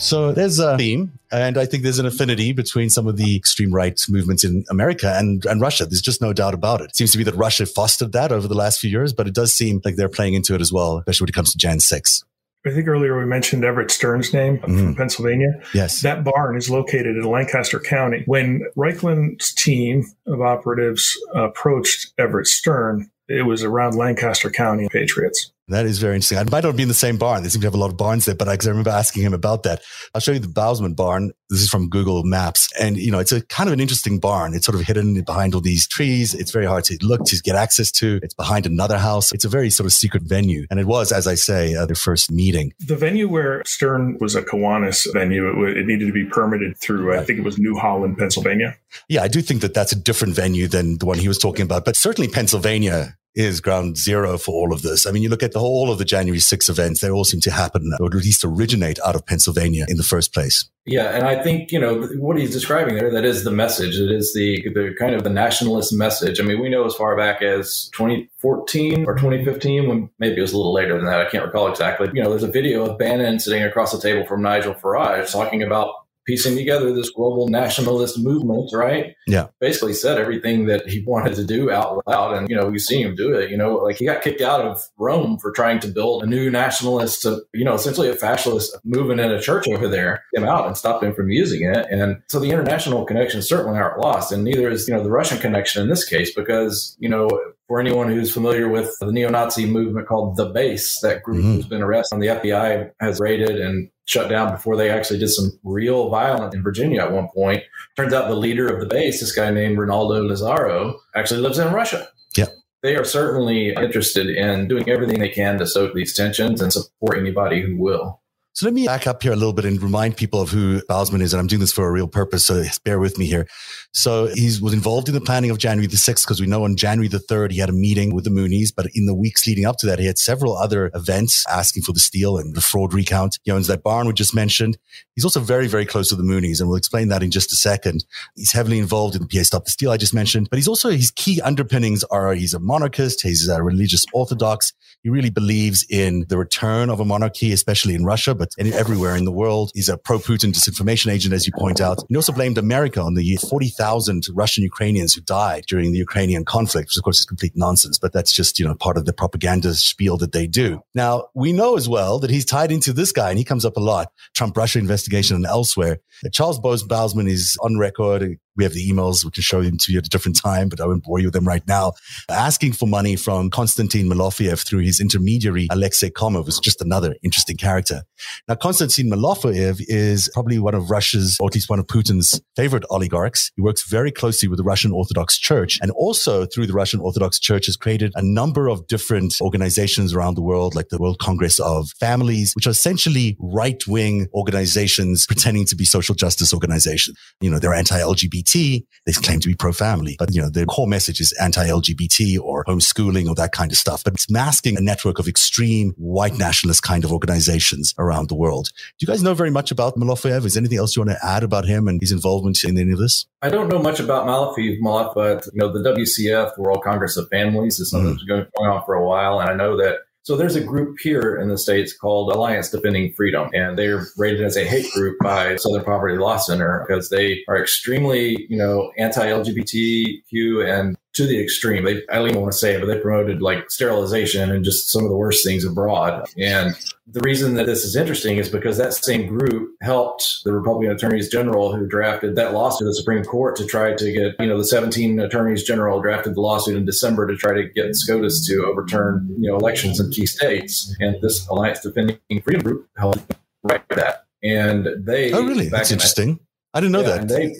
So there's a theme, and I think there's an affinity between some of the extreme right movements in America and, and Russia. There's just no doubt about it. It seems to be that Russia fostered that over the last few years, but it does seem like they're playing into it as well, especially when it comes to Jan 6. I think earlier we mentioned Everett Stern's name mm. from mm-hmm. Pennsylvania. Yes. That barn is located in Lancaster County. When Raiklin's team of operatives approached Everett Stern, it was around Lancaster County Patriots. That is very interesting. I might not be in the same barn. They seem to have a lot of barns there, but I, I remember asking him about that. I'll show you the Bausman barn. This is from Google Maps. And, you know, it's a kind of an interesting barn. It's sort of hidden behind all these trees. It's very hard to look to get access to. It's behind another house. It's a very sort of secret venue. And it was, as I say, uh, their first meeting. The venue where Stern was a Kiwanis venue, it, it needed to be permitted through, right. I think it was New Holland, Pennsylvania. Yeah, I do think that that's a different venue than the one he was talking about. But certainly Pennsylvania is ground zero for all of this. I mean, you look at the whole of the January 6 events, they all seem to happen or at least originate out of Pennsylvania in the first place. Yeah, and I think, you know, what he's describing there, that is the message. It is the, the kind of the nationalist message. I mean, we know as far back as 2014 or 2015, when maybe it was a little later than that, I can't recall exactly. You know, there's a video of Bannon sitting across the table from Nigel Farage talking about piecing together this global nationalist movement, right? Yeah. Basically said everything that he wanted to do out loud. And, you know, we've seen him do it. You know, like he got kicked out of Rome for trying to build a new nationalist, you know, essentially a fascist movement in a church over there, came out and stopped him from using it. And so the international connections certainly aren't lost. And neither is, you know, the Russian connection in this case, because, you know, for anyone who's familiar with the neo-Nazi movement called the Base, that group mm-hmm. has been arrested and the FBI has raided and shut down before they actually did some real violence in Virginia at one point. Turns out the leader of the base, this guy named Rinaldo Nazzaro, actually lives in Russia. Yeah. They are certainly interested in doing everything they can to stoke these tensions and support anybody who will. So let me back up here a little bit and remind people of who Bausman is. And I'm doing this for a real purpose. So bear with me here. So he was involved in the planning of January the 6th because we know on January the 3rd, he had a meeting with the Moonies. But in the weeks leading up to that, he had several other events asking for the steal and the fraud recount. He owns that barn we just mentioned. He's also very, very close to the Moonies. And we'll explain that in just a second. He's heavily involved in the PA Stop the Steal I just mentioned. But he's also, his key underpinnings are he's a monarchist. He's a religious orthodox. He really believes in the return of a monarchy, especially in Russia, but everywhere in the world. He's a pro-Putin disinformation agent, as you point out. He also blamed America on the 40,000 Russian Ukrainians who died during the Ukrainian conflict, which of course is complete nonsense, but that's just, you know, part of the propaganda spiel that they do. Now, we know as well that he's tied into this guy and he comes up a lot, Trump Russia investigation and elsewhere. Charles Bose Bausman is on record we have the emails. We can show them to you at a different time, but I won't bore you with them right now. Asking for money from Konstantin Malofeev through his intermediary, Alexei Komov, is just another interesting character. Now, Konstantin Malofeev is probably one of Russia's, or at least one of Putin's favorite oligarchs. He works very closely with the Russian Orthodox Church and also through the Russian Orthodox Church has created a number of different organizations around the world, like the World Congress of Families, which are essentially right wing organizations pretending to be social justice organizations. You know, they're anti-LGBT LGBT. They claim to be pro-family, but you know, their core message is anti-LGBT or homeschooling or that kind of stuff. But it's masking a network of extreme white nationalist kind of organizations around the world. Do you guys know very much about Malofeev? Is anything else you want to add about him and his involvement in any of this? I don't know much about Malofeev, Malofeev, but you know, the WCF, World Congress of Families, is something mm. that's going on for a while. And I know that so there's a group here in the States called Alliance Defending Freedom, and they're rated as a hate group by Southern Poverty Law Center because they are extremely, you know, anti-LGBTQ and to the extreme. They, I don't even want to say it, but they promoted like sterilization and just some of the worst things abroad. And the reason that this is interesting is because that same group helped the Republican attorneys general who drafted that lawsuit to the Supreme Court to try to get, you know, the 17 attorneys general drafted the lawsuit in December to try to get SCOTUS to overturn, you know, elections in key states. And this Alliance Defending Freedom group helped write that. And they, oh, really? That's interesting. I didn't know yeah, that. They,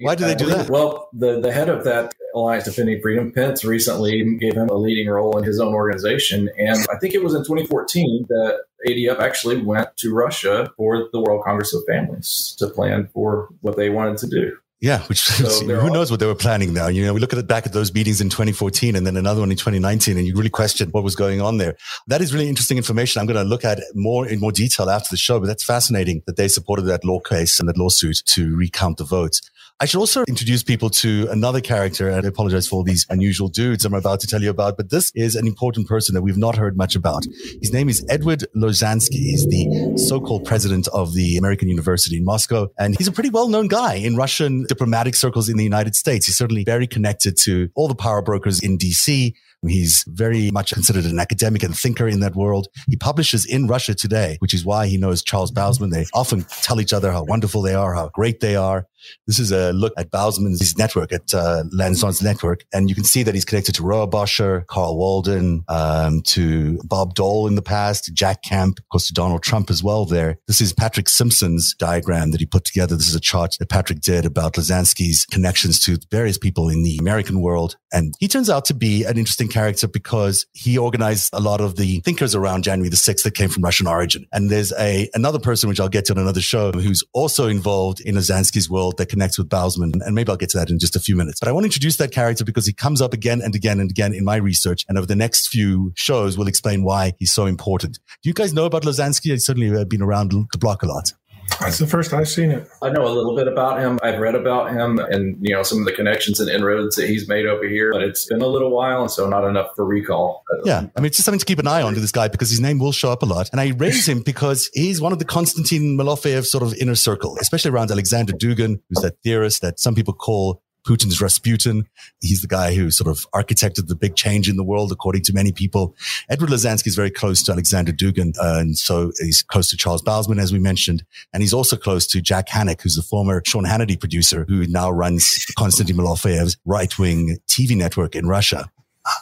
Why did they do that? Well, the, the head of that Alliance Defending Freedom, Pence, recently gave him a leading role in his own organization. And I think it was in 2014 that ADF actually went to Russia for the World Congress of Families to plan for what they wanted to do. Yeah, which so who knows what they were planning now? You know, we look at it back at those meetings in 2014 and then another one in 2019, and you really question what was going on there. That is really interesting information. I'm going to look at more in more detail after the show, but that's fascinating that they supported that law case and that lawsuit to recount the votes. I should also introduce people to another character, and I apologize for all these unusual dudes I'm about to tell you about, but this is an important person that we've not heard much about. His name is Edward Lozansky. He's the so-called president of the American University in Moscow, and he's a pretty well-known guy in Russian diplomatic circles in the United States. He's certainly very connected to all the power brokers in DC. He's very much considered an academic and thinker in that world. He publishes in Russia today, which is why he knows Charles Bausman. They often tell each other how wonderful they are, how great they are. This is a look at Bausman's network, at uh, Lanson's network. And you can see that he's connected to Rohrabacher, Carl Walden, um, to Bob Dole in the past, to Jack Kemp, of course, to Donald Trump as well there. This is Patrick Simpson's diagram that he put together. This is a chart that Patrick did about Lozansky's connections to various people in the American world. And he turns out to be an interesting character because he organized a lot of the thinkers around January the 6th that came from Russian origin. And there's a, another person, which I'll get to in another show, who's also involved in Lozansky's world that connects with Bausman. And maybe I'll get to that in just a few minutes. But I want to introduce that character because he comes up again and again and again in my research. And over the next few shows, we'll explain why he's so important. Do you guys know about Lozansky? He's certainly been around the block a lot. That's the first I've seen it. I know a little bit about him. I've read about him and you know some of the connections and inroads that he's made over here, but it's been a little while, and so not enough for recall. Yeah, I mean it's just something to keep an eye on to this guy because his name will show up a lot, and I raise him because he's one of the Konstantin Malofeyev sort of inner circle, especially around Alexander Dugin, who's that theorist that some people call Putin's Rasputin. He's the guy who sort of architected the big change in the world, according to many people. Edward Lozansky is very close to Alexander Dugin. Uh, and so he's close to Charles Bausman, as we mentioned. And he's also close to Jack Hanick, who's the former Sean Hannity producer who now runs Konstantin Malofeyev's right wing TV network in Russia.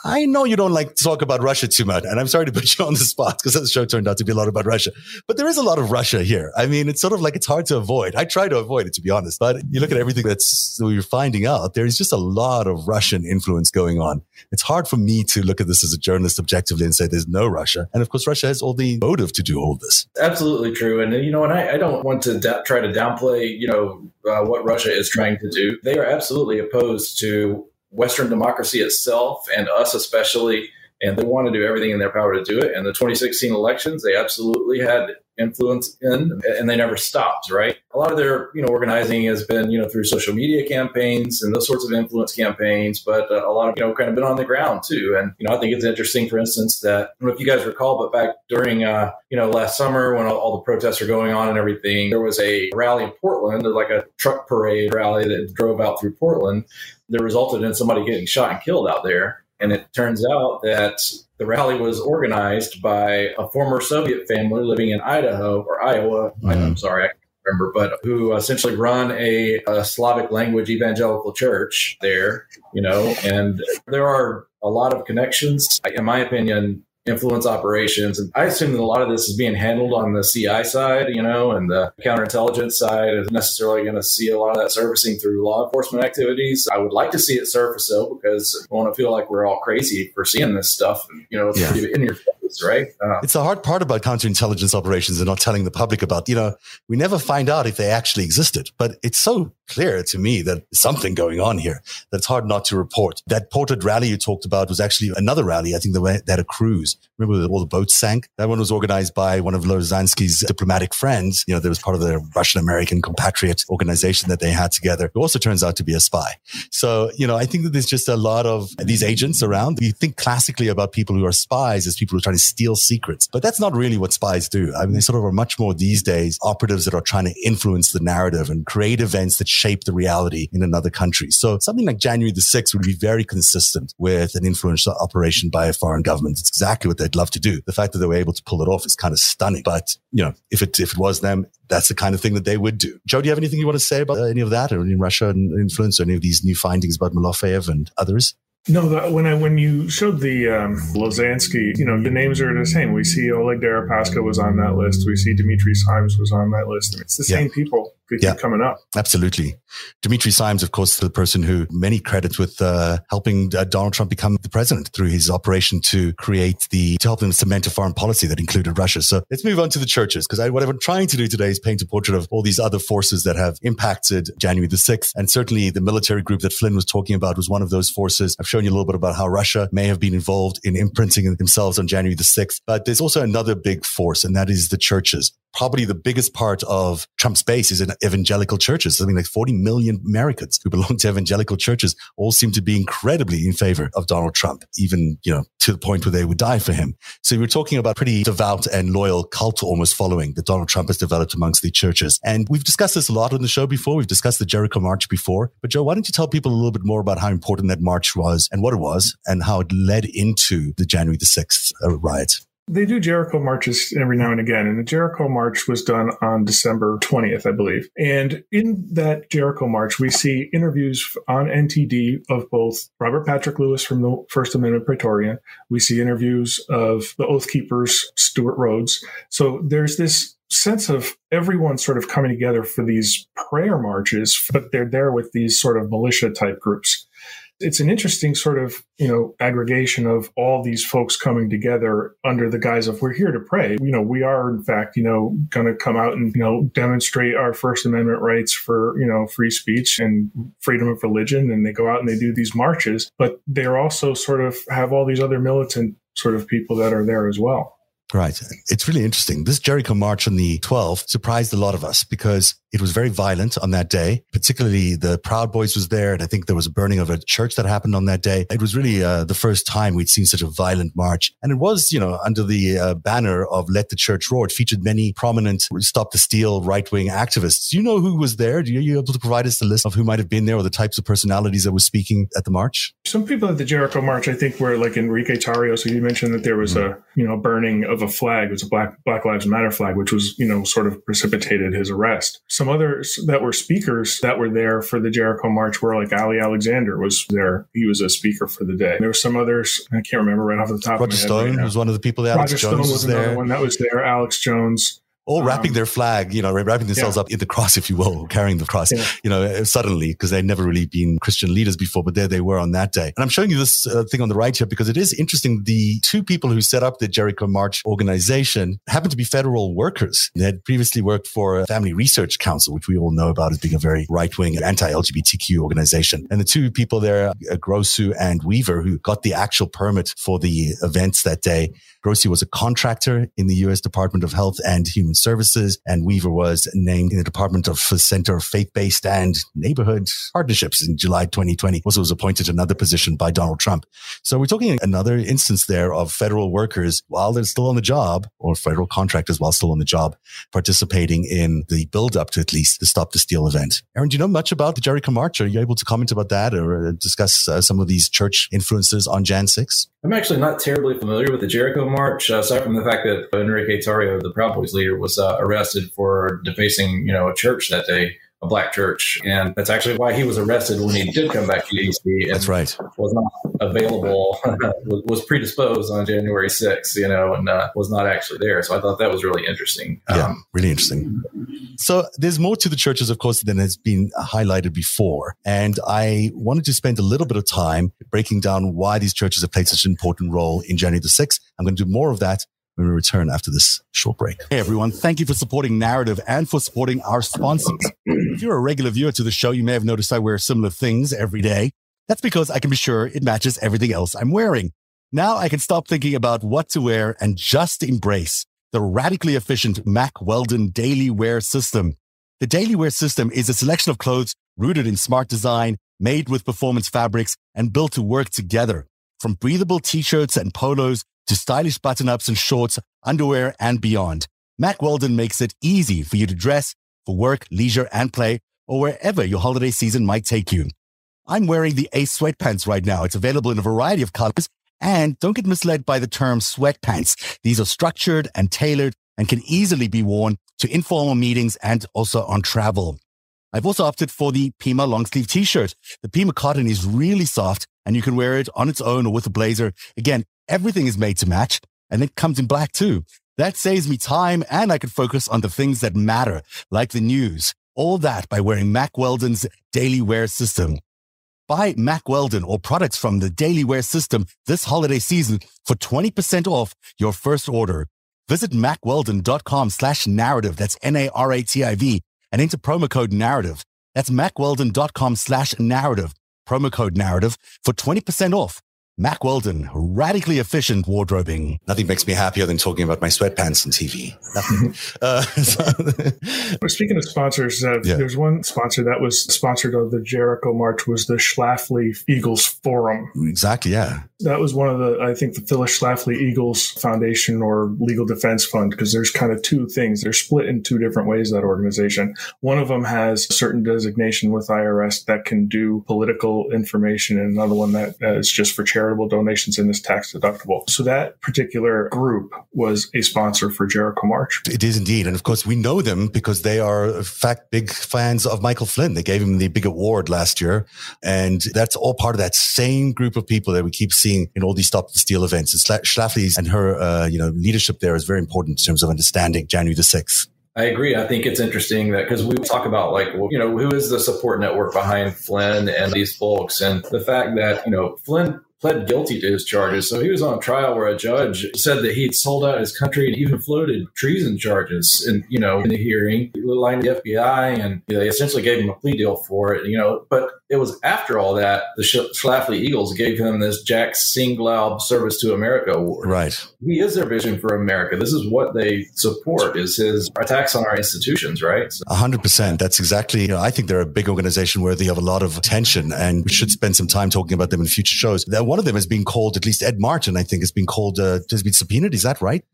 I know you don't like to talk about Russia too much, and I'm sorry to put you on the spot because the show turned out to be a lot about Russia. But there is a lot of Russia here. I mean, it's sort of like it's hard to avoid. I try to avoid it, to be honest. But you look at everything that's we're finding out. There's just a lot of Russian influence going on. It's hard for me to look at this as a journalist objectively and say there's no Russia. And of course, Russia has all the motive to do all this. Absolutely true. And you know, and I, I don't want to da- try to downplay, you know, uh, what Russia is trying to do. They are absolutely opposed to Western democracy itself and us especially, and they want to do everything in their power to do it. And the 2016 elections, they absolutely had influence in, and they never stopped. Right, a lot of their you know organizing has been you know through social media campaigns and those sorts of influence campaigns, but uh, a lot of you know kind of been on the ground too. And you know I think it's interesting, for instance, that I don't know if you guys recall, but back during uh, you know last summer when all, all the protests are going on and everything, there was a rally in Portland, like a truck parade rally that drove out through Portland that resulted in somebody getting shot and killed out there. And it turns out that the rally was organized by a former Soviet family living in Idaho or Iowa. Mm-hmm. I'm sorry, I can't remember, but who essentially run a, a Slavic language evangelical church there, you know, and there are a lot of connections. In my opinion, influence operations. And I assume that a lot of this is being handled on the CI side, you know, and the counterintelligence side is necessarily going to see a lot of that servicing through law enforcement activities. I would like to see it surface though, because I want to feel like we're all crazy for seeing this stuff, you know, yeah. in your face, right? Uh, it's the hard part about counterintelligence operations and not telling the public about, you know, we never find out if they actually existed, but it's so clear to me that something going on here that's hard not to report. That ported rally you talked about was actually another rally. I think they had a cruise. Remember all the boats sank? That one was organized by one of Lozansky's diplomatic friends. You know, there was part of the Russian American compatriot organization that they had together, who also turns out to be a spy. So, you know, I think that there's just a lot of these agents around. You think classically about people who are spies as people who are trying to steal secrets, but that's not really what spies do. I mean, they sort of are much more these days operatives that are trying to influence the narrative and create events that shape the reality in another country. So something like January the 6th would be very consistent with an influential operation by a foreign government. It's exactly what they'd love to do. The fact that they were able to pull it off is kind of stunning. But, you know, if it, if it was them, that's the kind of thing that they would do. Joe, do you have anything you want to say about any of that or any Russian influence or any of these new findings about Malofeyev and others? No, the, when I when you showed the um, Lozansky, you know, the names are the same. We see Oleg Deripaska was on that list. We see Dimitri Simes was on that list. It's the yeah. same people yeah. coming up. Absolutely. Dimitri Simes, of course, is the person who many credits with uh, helping uh, Donald Trump become the president through his operation to create the, to help him cement a foreign policy that included Russia. So let's move on to the churches because what I'm trying to do today is paint a portrait of all these other forces that have impacted January the 6th. And certainly the military group that Flynn was talking about was one of those forces. I've shown you a little bit about how Russia may have been involved in imprinting themselves on January the 6th. But there's also another big force, and that is the churches. probably the biggest part of Trump's base is in evangelical churches. Mean, like 40 million Americans who belong to evangelical churches all seem to be incredibly in favor of Donald Trump, even, you know, to the point where they would die for him. So we're talking about pretty devout and loyal cult almost following that Donald Trump has developed amongst the churches. And we've discussed this a lot on the show before. We've discussed the Jericho March before. But Joe, why don't you tell people a little bit more about how important that march was and what it was and how it led into the January the 6th uh, riots? They do Jericho marches every now and again, and the Jericho March was done on December 20th, I believe. And in that Jericho March, we see interviews on NTD of both Robert Patrick Lewis from the First Amendment Praetorian. We see interviews of the Oath Keepers, Stewart Rhodes. So there's this sense of everyone sort of coming together for these prayer marches, but they're there with these sort of militia type groups it's an interesting sort of you know aggregation of all these folks coming together under the guise of we're here to pray you know we are in fact you know going to come out and you know demonstrate our first amendment rights for you know free speech and freedom of religion and they go out and they do these marches but they're also sort of have all these other militant sort of people that are there as well Right. It's really interesting. This Jericho March on the 12th surprised a lot of us because it was very violent on that day. Particularly the Proud Boys was there. And I think there was a burning of a church that happened on that day. It was really uh, the first time we'd seen such a violent march. And it was, you know, under the uh, banner of Let the Church Roar. It featured many prominent Stop the Steal right wing activists. Do you know who was there? Do you, are you able to provide us a list of who might have been there or the types of personalities that were speaking at the march? Some people at the Jericho March, I think, were like Enrique Tarrio. So you mentioned that there was mm-hmm. a, you know, burning of a flag. It was a Black, Black Lives Matter flag, which was, you know, sort of precipitated his arrest. Some others that were speakers that were there for the Jericho March were like Ali Alexander was there. He was a speaker for the day. There were some others. I can't remember right off the top Roger of my head. Roger Stone right was one of the people That there. Alex Roger Jones Stone was, was another one that was there. Alex Jones all wrapping um, their flag, you know, wrapping themselves yeah. up in the cross, if you will, carrying the cross, yeah. you know, suddenly because they'd never really been Christian leaders before, but there they were on that day. And I'm showing you this uh, thing on the right here because it is interesting. The two people who set up the Jericho March organization happened to be federal workers. They had previously worked for Family Research Council, which we all know about as being a very right wing and anti-LGBTQ organization. And the two people there, uh, Grossu and Weaver, who got the actual permit for the events that day. Grossu was a contractor in the U.S. Department of Health and Human Services and Weaver was named in the Department of Center of Faith-Based and Neighborhood Partnerships in July 2020. Also was appointed to another position by Donald Trump. So we're talking another instance there of federal workers while they're still on the job or federal contractors while still on the job participating in the build up to at least the Stop the Steal event. Aaron, do you know much about the Jericho March? Are you able to comment about that or uh, discuss uh, some of these church influences on Jan 6? I'm actually not terribly familiar with the Jericho March, aside from the fact that Enrique Tarrio, the Proud Boys leader, was uh, arrested for defacing, you know, a church that day, a black church, and that's actually why he was arrested when he did come back to DC. that's right. Was not available, was predisposed on January 6th, you know, and uh, was not actually there. So I thought that was really interesting. Yeah, um, really interesting. So there's more to the churches, of course, than has been highlighted before. And I wanted to spend a little bit of time breaking down why these churches have played such an important role in January the 6th. I'm going to do more of that when we return after this short break. Hey everyone, thank you for supporting Narrative and for supporting our sponsors. if you're a regular viewer to the show, you may have noticed I wear similar things every day. That's because I can be sure it matches everything else I'm wearing. Now I can stop thinking about what to wear and just embrace the radically efficient Mack Weldon daily wear system. The daily wear system is a selection of clothes rooted in smart design, made with performance fabrics, and built to work together. From breathable t-shirts and polos to stylish button ups and shorts, underwear, and beyond. Mack Weldon makes it easy for you to dress for work, leisure, and play, or wherever your holiday season might take you. I'm wearing the Ace sweatpants right now. It's available in a variety of colors. And don't get misled by the term sweatpants. These are structured and tailored and can easily be worn to informal meetings and also on travel. I've also opted for the Pima long sleeve t-shirt. The Pima cotton is really soft and you can wear it on its own or with a blazer. Again, Everything is made to match and it comes in black too. That saves me time and I can focus on the things that matter, like the news. All that by wearing Mack Weldon's Daily Wear system. Buy Mack Weldon or products from the Daily Wear system this holiday season for 20% off your first order. Visit mackweldon.com slash narativ. That's N-A-R-A-T-I-V and enter promo code narrative. That's mackweldon.com slash narativ. Promo code narrative for 20% off Mack Weldon, radically efficient wardrobing. Nothing makes me happier than talking about my sweatpants on TV. Nothing. uh, so. Speaking of sponsors, uh, yeah. there's one sponsor that was sponsored of the Jericho March was the Schlafly Eagles Forum. Exactly, yeah. That was one of the, I think, the Phyllis Schlafly Eagles Foundation or Legal Defense Fund, because there's kind of two things. They're split in two different ways, that organization. One of them has a certain designation with IRS that can do political information, and another one that is just for charitable donations in is tax deductible. So that particular group was a sponsor for Jericho March. It is indeed. And of course, we know them because they are, in fact, big fans of Michael Flynn. They gave him the big award last year. And that's all part of that same group of people that we keep seeing in all these Stop the Steal events. And Schlafly's and her, uh, you know, leadership there is very important in terms of understanding January the 6th. I agree. I think it's interesting that because we talk about like, well, you know, who is the support network behind Flynn and these folks, and the fact that you know Flynn pled guilty to his charges. So he was on trial where a judge said that he'd sold out his country and even floated treason charges. And, you know, in the hearing, he lined the FBI and they essentially gave him a plea deal for it, you know. But it was after all that the Schlafly Eagles gave him this Jack Singlaub Service to America award. Right. He is their vision for America. This is what they support is his attacks on our institutions, right? A hundred percent. That's exactly, you know, I think they're a big organization worthy of a lot of attention and we should spend some time talking about them in future shows. One of them has been called, at least Ed Martin, I think, has been called, uh, has been subpoenaed. Is that right?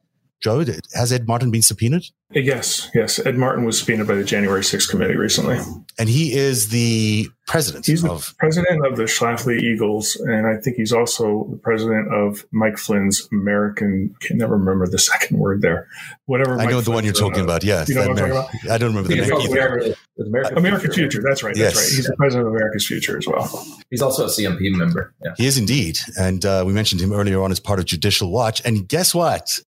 Joe, has Ed Martin been subpoenaed? Yes, yes. Ed Martin was subpoenaed by the January 6th committee recently. And he is the president he's of. The president of the Schlafly Eagles. And I think he's also the president of Mike Flynn's American, I can never remember the second word there. Whatever. I Mike know the one you're talking uh, about. Yes. You know what I'm talking about? I don't remember the name. American, American, American Future. Future. That's right. That's yes. right. He's the president of America's Future as well. He's also a CNP member. Yeah. He is indeed. And uh, we mentioned him earlier on as part of Judicial Watch. And guess what?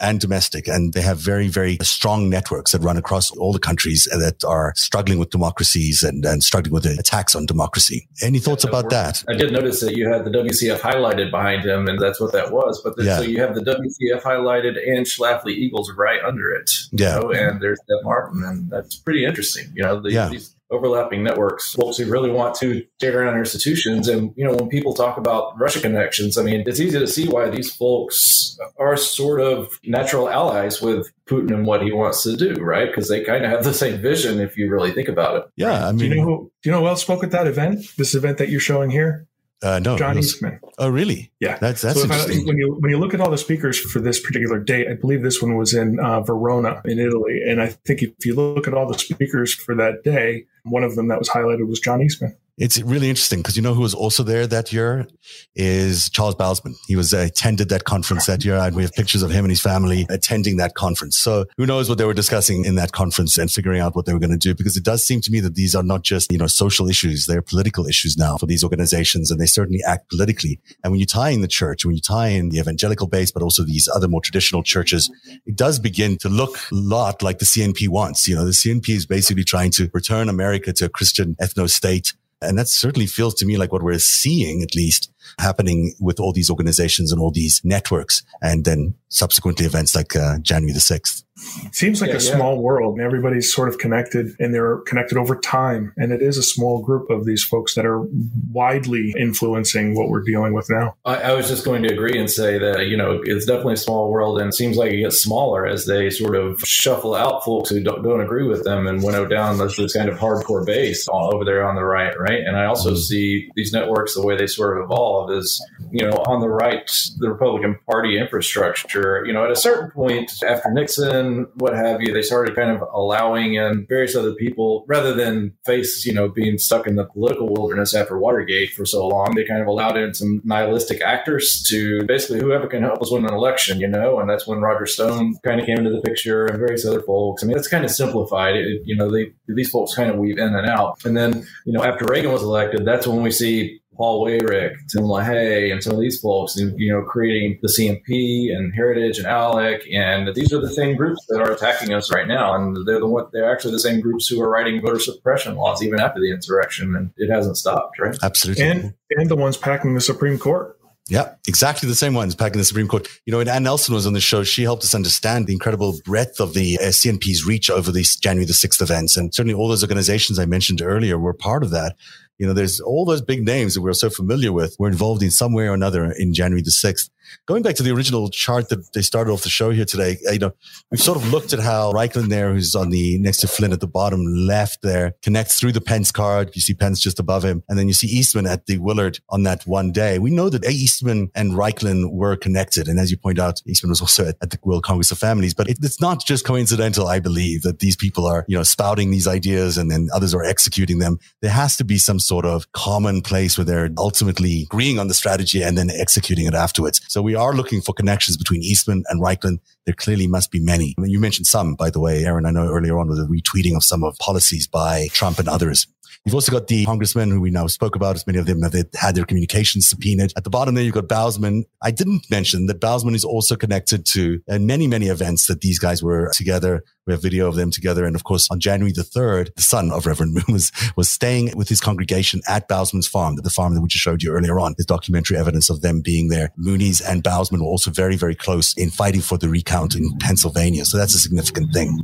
And domestic. And they have very, very strong networks that run across all the countries that are struggling with democracies and, and struggling with the attacks on democracy. Any thoughts yeah, about that? I did notice that you had the WCF highlighted behind him, and that's what that was. But yeah. so you have the WCF highlighted and Schlafly Eagles right under it. Yeah. Know, and there's Ed Martin, and that's pretty interesting. You know, the, yeah. these overlapping networks, folks who really want to tear down institutions. And, you know, when people talk about Russia connections, I mean, it's easy to see why these folks are sort of natural allies with Putin and what he wants to do, right? Because they kind of have the same vision if you really think about it. Yeah. I mean, do you know who, do you know who else spoke at that event? This event that you're showing here? Uh, no, John Eastman. Oh, really? Yeah, that's that's so interesting. I, when you when you look at all the speakers for this particular date, I believe this one was in uh, Verona in Italy, and I think if you look at all the speakers for that day, one of them that was highlighted was John Eastman. It's really interesting because you know who was also there that year is Charles Bausman. He was uh, attended that conference that year, and we have pictures of him and his family attending that conference. So who knows what they were discussing in that conference and figuring out what they were going to do? Because it does seem to me that these are not just you know social issues; they're political issues now for these organizations, and they certainly act politically. And when you tie in the church, when you tie in the evangelical base, but also these other more traditional churches, it does begin to look a lot like the CNP wants. You know, the CNP is basically trying to return America to a Christian ethno state and that certainly feels to me like what we're seeing, at least happening with all these organizations and all these networks. And then subsequently events like uh, January the 6th. Seems like yeah, a yeah. small world and everybody's sort of connected and they're connected over time. And it is a small group of these folks that are widely influencing what we're dealing with now. I, I was just going to agree and say that, you know, it's definitely a small world and it seems like it gets smaller as they sort of shuffle out folks who don't, don't agree with them and winnow down this, this kind of hardcore base all over there on the right, right? And I also mm-hmm. see these networks, the way they sort of evolve is, you know, on the right, the Republican Party infrastructure, you know, at a certain point after Nixon, what have you, they started kind of allowing in various other people rather than face, you know, being stuck in the political wilderness after Watergate for so long. They kind of allowed in some nihilistic actors to basically whoever can help us win an election, you know, and that's when Roger Stone kind of came into the picture and various other folks. I mean, that's kind of simplified. It, you know, they, these folks kind of weave in and out. And then, you know, after Reagan was elected, that's when we see Paul Weyrich, Tim LaHaye, and some of these folks, you know, creating the CNP and Heritage and ALEC, and these are the same groups that are attacking us right now, and they're the one, they're actually the same groups who are writing voter suppression laws even after the insurrection, and it hasn't stopped, right? Absolutely, and and the ones packing the Supreme Court. Yeah, exactly the same ones back in the Supreme Court. You know, when Anne Nelson was on the show, she helped us understand the incredible breadth of the uh, CNP's reach over these January the 6th events. And certainly all those organizations I mentioned earlier were part of that. You know, there's all those big names that we're so familiar with were involved in some way or another in January the 6th. Going back to the original chart that they started off the show here today, uh, you know, we've sort of looked at how Raiklin there, who's on the next to Flynn at the bottom left there, connects through the Pence card. You see Pence just above him. And then you see Eastman at the Willard on that one day. We know that Eastman and Raiklin were connected. And as you point out, Eastman was also at, at the World Congress of Families, but it, it's not just coincidental, I believe, that these people are, you know, spouting these ideas and then others are executing them. There has to be some sort of common place where they're ultimately agreeing on the strategy and then executing it afterwards. So we are looking for connections between Eastman and Raiklin. There clearly must be many. I mean, you mentioned some, by the way, Aaron. I know earlier on with the retweeting of some of policies by Trump and others. You've also got the congressmen who we now spoke about, as many of them have had their communications subpoenaed. At the bottom there, you've got Bausman. I didn't mention that Bausman is also connected to uh, many, many events that these guys were together we have video of them together. And of course, on January the 3rd, the son of Reverend Moon was, was staying with his congregation at Bausman's farm, the farm that we just showed you earlier on. There's documentary evidence of them being there. Moonies and Bausman were also very, very close in fighting for the recount in Pennsylvania. So that's a significant thing.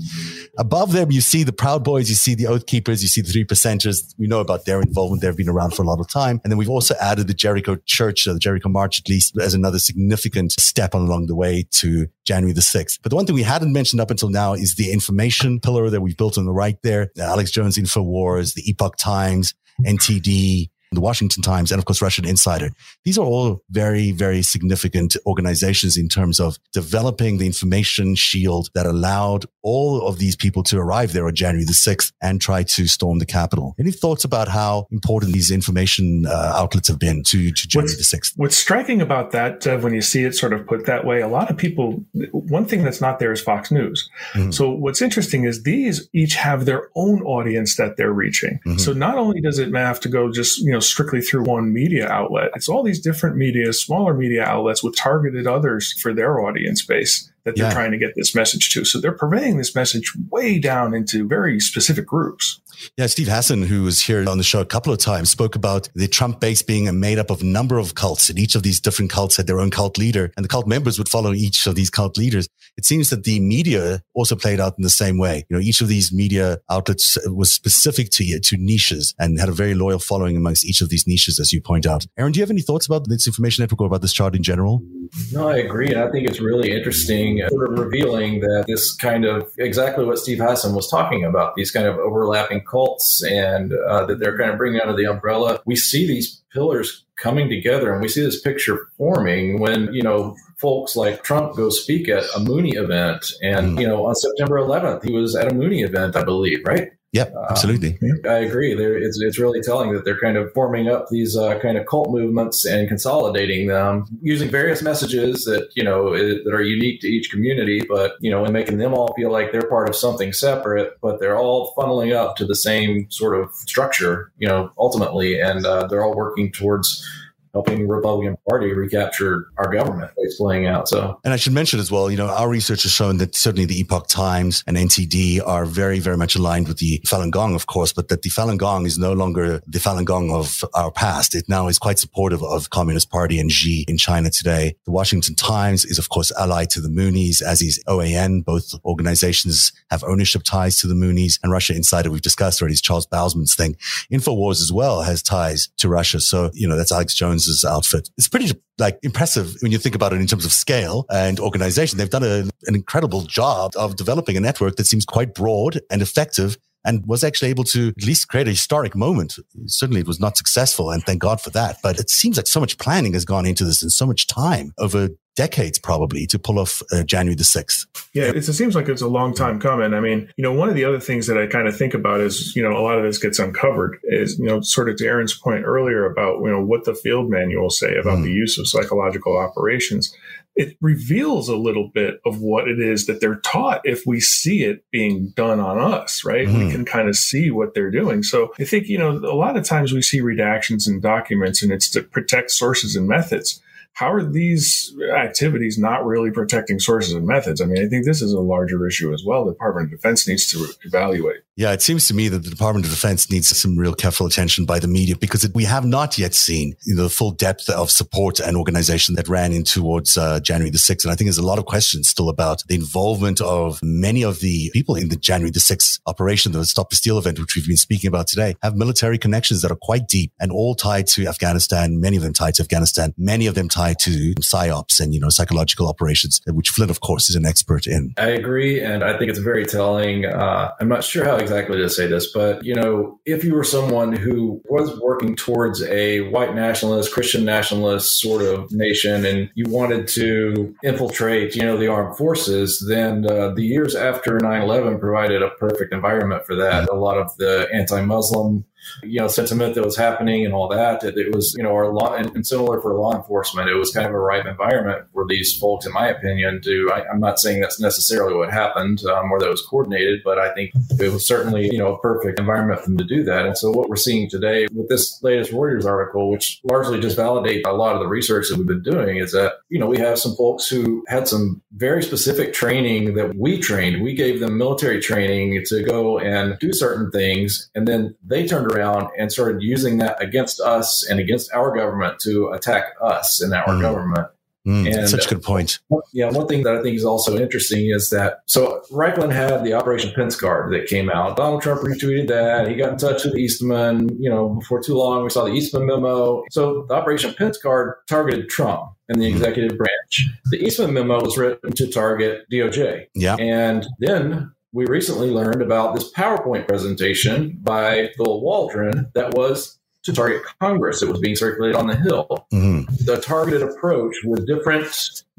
Above them, you see the Proud Boys, you see the Oath Keepers, you see the Three Percenters. We know about their involvement. They've been around for a lot of time. And then we've also added the Jericho Church, uh, the Jericho March, at least as another significant step along the way to January the 6th. But the one thing we hadn't mentioned up until now is the information pillar that we've built on the right there. Alex Jones InfoWars, the Epoch Times, NTD, the Washington Times, and of course, Russian Insider. These are all very, very significant organizations in terms of developing the information shield that allowed all of these people to arrive there on January the 6th and try to storm the Capitol. Any thoughts about how important these information uh, outlets have been to, to January what's, the 6th? What's striking about that, uh, when you see it sort of put that way, a lot of people, one thing that's not there is Fox News. Mm-hmm. So what's interesting is these each have their own audience that they're reaching. Mm-hmm. So not only does it have to go just, you know, strictly through one media outlet. It's all these different media, smaller media outlets with targeted others for their audience base that they're yeah. trying to get this message to. So they're purveying this message way down into very specific groups. Yeah, Steve Hassan, who was here on the show a couple of times, spoke about the Trump base being made up of a number of cults, and each of these different cults had their own cult leader, and the cult members would follow each of these cult leaders. It seems that the media also played out in the same way. You know, each of these media outlets was specific to to niches and had a very loyal following amongst each of these niches, as you point out. Aaron, do you have any thoughts about this information network or about this chart in general? No, I agree. And I think it's really interesting, sort of revealing that this kind of exactly what Steve Hassan was talking about, these kind of overlapping cults and uh, that they're kind of bringing under the umbrella. We see these pillars coming together and we see this picture forming when, you know, folks like Trump go speak at a Moonie event. And, you know, on September 11th, he was at a Moonie event, I believe, right? Yep, um, absolutely. Um, I agree. They're, it's it's really telling that they're kind of forming up these uh, kind of cult movements and consolidating them using various messages that you know that are unique to each community, but you know, and making them all feel like they're part of something separate, but they're all funneling up to the same sort of structure, you know, ultimately, and uh, they're all working towards helping the Republican Party recapture our government it's playing out. So, and I should mention as well, you know, our research has shown that certainly the Epoch Times and NTD are very, very much aligned with the Falun Gong, of course, but that the Falun Gong is no longer the Falun Gong of our past. It now is quite supportive of Communist Party and Xi in China today. The Washington Times is, of course, allied to the Moonies, as is OAN. Both organizations have ownership ties to the Moonies and Russia Insider. We've discussed already. is Charles Bausman's thing. Infowars as well has ties to Russia. So, you know, that's Alex Jones outfit. It's pretty like impressive when you think about it in terms of scale and organization. They've done a, an incredible job of developing a network that seems quite broad and effective and was actually able to at least create a historic moment. Certainly it was not successful and thank God for that. But it seems like so much planning has gone into this and so much time over decades probably to pull off uh, January the 6th. Yeah, it seems like it's a long time coming. I mean, you know, one of the other things that I kind of think about is, you know, a lot of this gets uncovered is, you know, sort of to Aaron's point earlier about, you know, what the field manual say about mm. the use of psychological operations. It reveals a little bit of what it is that they're taught if we see it being done on us, right? Mm. We can kind of see what they're doing. So I think, you know, a lot of times we see redactions in documents and it's to protect sources and methods how are these activities not really protecting sources and methods? I mean, I think this is a larger issue as well. The Department of Defense needs to evaluate. Yeah, it seems to me that the Department of Defense needs some real careful attention by the media because we have not yet seen you know, the full depth of support and organization that ran in towards uh, January the 6th. And I think there's a lot of questions still about the involvement of many of the people in the January the 6th operation, the Stop the Steal event, which we've been speaking about today, have military connections that are quite deep and all tied to Afghanistan, many of them tied to Afghanistan, many of them tied to psyops and, you know, psychological operations, which Flynn, of course, is an expert in. I agree. And I think it's very telling. Uh, I'm not sure how exactly to say this, but you know, if you were someone who was working towards a white nationalist, Christian nationalist sort of nation, and you wanted to infiltrate, you know, the armed forces, then uh, the years after 9/11 provided a perfect environment for that. A lot of the anti-Muslim you know, sentiment that was happening and all that. It, it was, you know, our law and, and, similar for law enforcement, it was kind of a ripe environment for these folks, in my opinion, to, I, am not saying that's necessarily what happened um, or that was coordinated, but I think it was certainly, you know, a perfect environment for them to do that. And so what we're seeing today with this latest Reuters article, which largely just validates a lot of the research that we've been doing is that, you know, we have some folks who had some very specific training that we trained. We gave them military training to go and do certain things. And then they turned around and started using that against us and against our government to attack us and our mm. government. Mm, and such a good point. yeah, one thing that I think is also interesting is that so Raiklin had the Operation Pence Card that came out. Donald Trump retweeted that. He got in touch with Eastman. You know, before too long, we saw the Eastman memo. So the Operation Pence Card targeted Trump and the mm. executive branch. The Eastman memo was written to target DOJ. Yeah, and then we recently learned about this PowerPoint presentation by Phil Waldron that was to target Congress. It was being circulated on the Hill. Mm-hmm. The targeted approach with different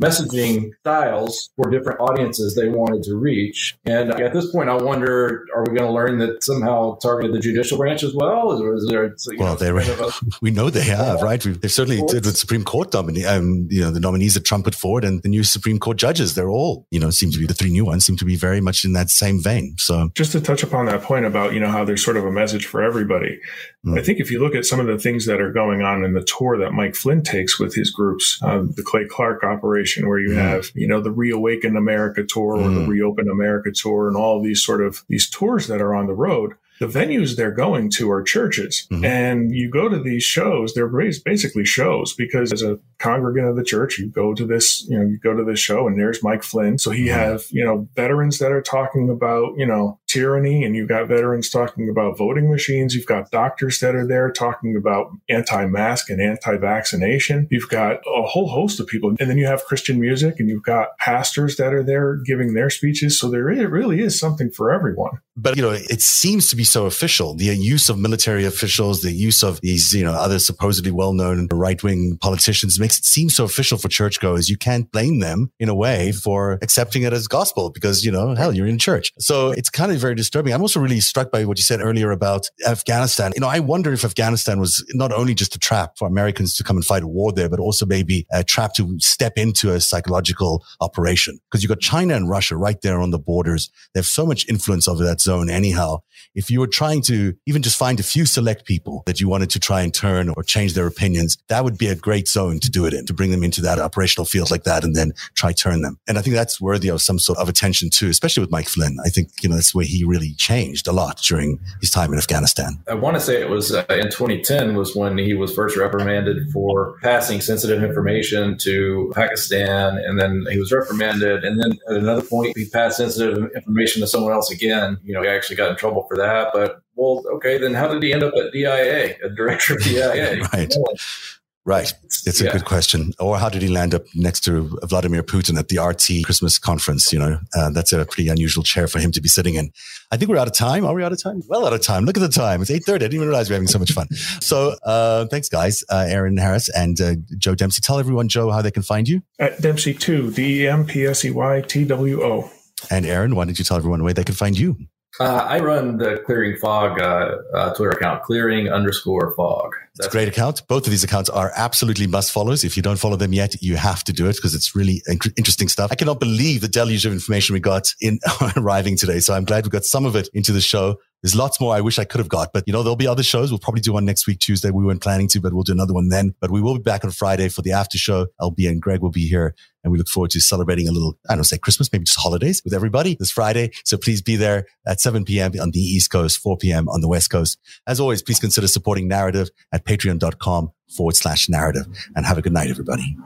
messaging styles for different audiences they wanted to reach. And at this point, I wonder: Are we going to learn that somehow targeted the judicial branch as well? Or is there? well, know, they a, we know they have, right? they certainly did with Supreme Court nominee, um, you know, the nominees that Trump put forward, and the new Supreme Court judges. They're all, you know, seem to be the three new ones seem to be very much in that same vein. So, just to touch upon that point about you know how there's sort of a message for everybody. Mm. I think if you look at some of the things that are going on in the tour that Mike Flynn takes with his groups, uh, the Clay Clark operation, where you mm. have, you know, the Reawaken America tour or the mm. Reopen America tour and all these sort of these tours that are on the road the venues they're going to are churches. Mm-hmm. And you go to these shows, they're basically shows because as a congregant of the church, you go to this, you know, you go to this show and there's Mike Flynn. So he mm-hmm. have, you know, veterans that are talking about, you know, tyranny and you've got veterans talking about voting machines. You've got doctors that are there talking about anti-mask and anti-vaccination. You've got a whole host of people. And then you have Christian music and you've got pastors that are there giving their speeches. So there really is something for everyone. But, you know, it seems to be so official. The use of military officials, the use of these, you know, other supposedly well-known right-wing politicians makes it seem so official for churchgoers. You can't blame them in a way for accepting it as gospel because, you know, hell, you're in church. So it's kind of very disturbing. I'm also really struck by what you said earlier about Afghanistan. You know, I wonder if Afghanistan was not only just a trap for Americans to come and fight a war there, but also maybe a trap to step into a psychological operation because you've got China and Russia right there on the borders. They have so much influence over that zone anyhow. If you were trying to even just find a few select people that you wanted to try and turn or change their opinions, that would be a great zone to do it in, to bring them into that operational field like that and then try turn them. And I think that's worthy of some sort of attention too, especially with Mike Flynn. I think, you know, that's where he really changed a lot during his time in Afghanistan. I want to say it was uh, in 2010 was when he was first reprimanded for passing sensitive information to Pakistan. And then he was reprimanded. And then at another point, he passed sensitive information to someone else again. You know, he actually got in trouble for that. But well, okay, then how did he end up at DIA, a director of DIA? right. Right. It's a yeah. good question. Or how did he land up next to Vladimir Putin at the RT Christmas conference? You know, uh, that's a pretty unusual chair for him to be sitting in. I think we're out of time. Are we out of time? Well, out of time. Look at the time. It's 8.30. I didn't even realize we are having so much fun. So, uh, thanks guys. Uh, Aaron Harris and uh, Joe Dempsey. Tell everyone, Joe, how they can find you. At Dempsey2, D-E-M-P-S-E-Y-T-W-O. And Aaron, why don't you tell everyone where they can find you? Uh, I run the Clearing Fog uh, uh, Twitter account, clearing underscore fog. That's a great account. Both of these accounts are absolutely must follows. If you don't follow them yet, you have to do it because it's really inc- interesting stuff. I cannot believe the deluge of information we got in arriving today. So I'm glad we got some of it into the show There's lots more I wish I could have got, but you know, there'll be other shows. We'll probably do one next week, Tuesday. We weren't planning to, but we'll do another one then. But we will be back on Friday for the after show. LB and Greg will be here and we look forward to celebrating a little, I don't say Christmas, maybe just holidays with everybody this Friday. So please be there at 7 p.m. on the East Coast, 4 p.m. on the West Coast. As always, please consider supporting narrative at patreon.com forward slash narrative and have a good night, everybody.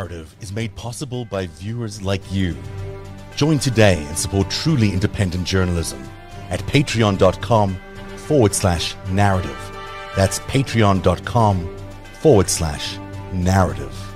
Narrative is made possible by viewers like you. Join today and support truly independent journalism at patreon.com forward slash narrative. That's patreon.com forward slash narrative.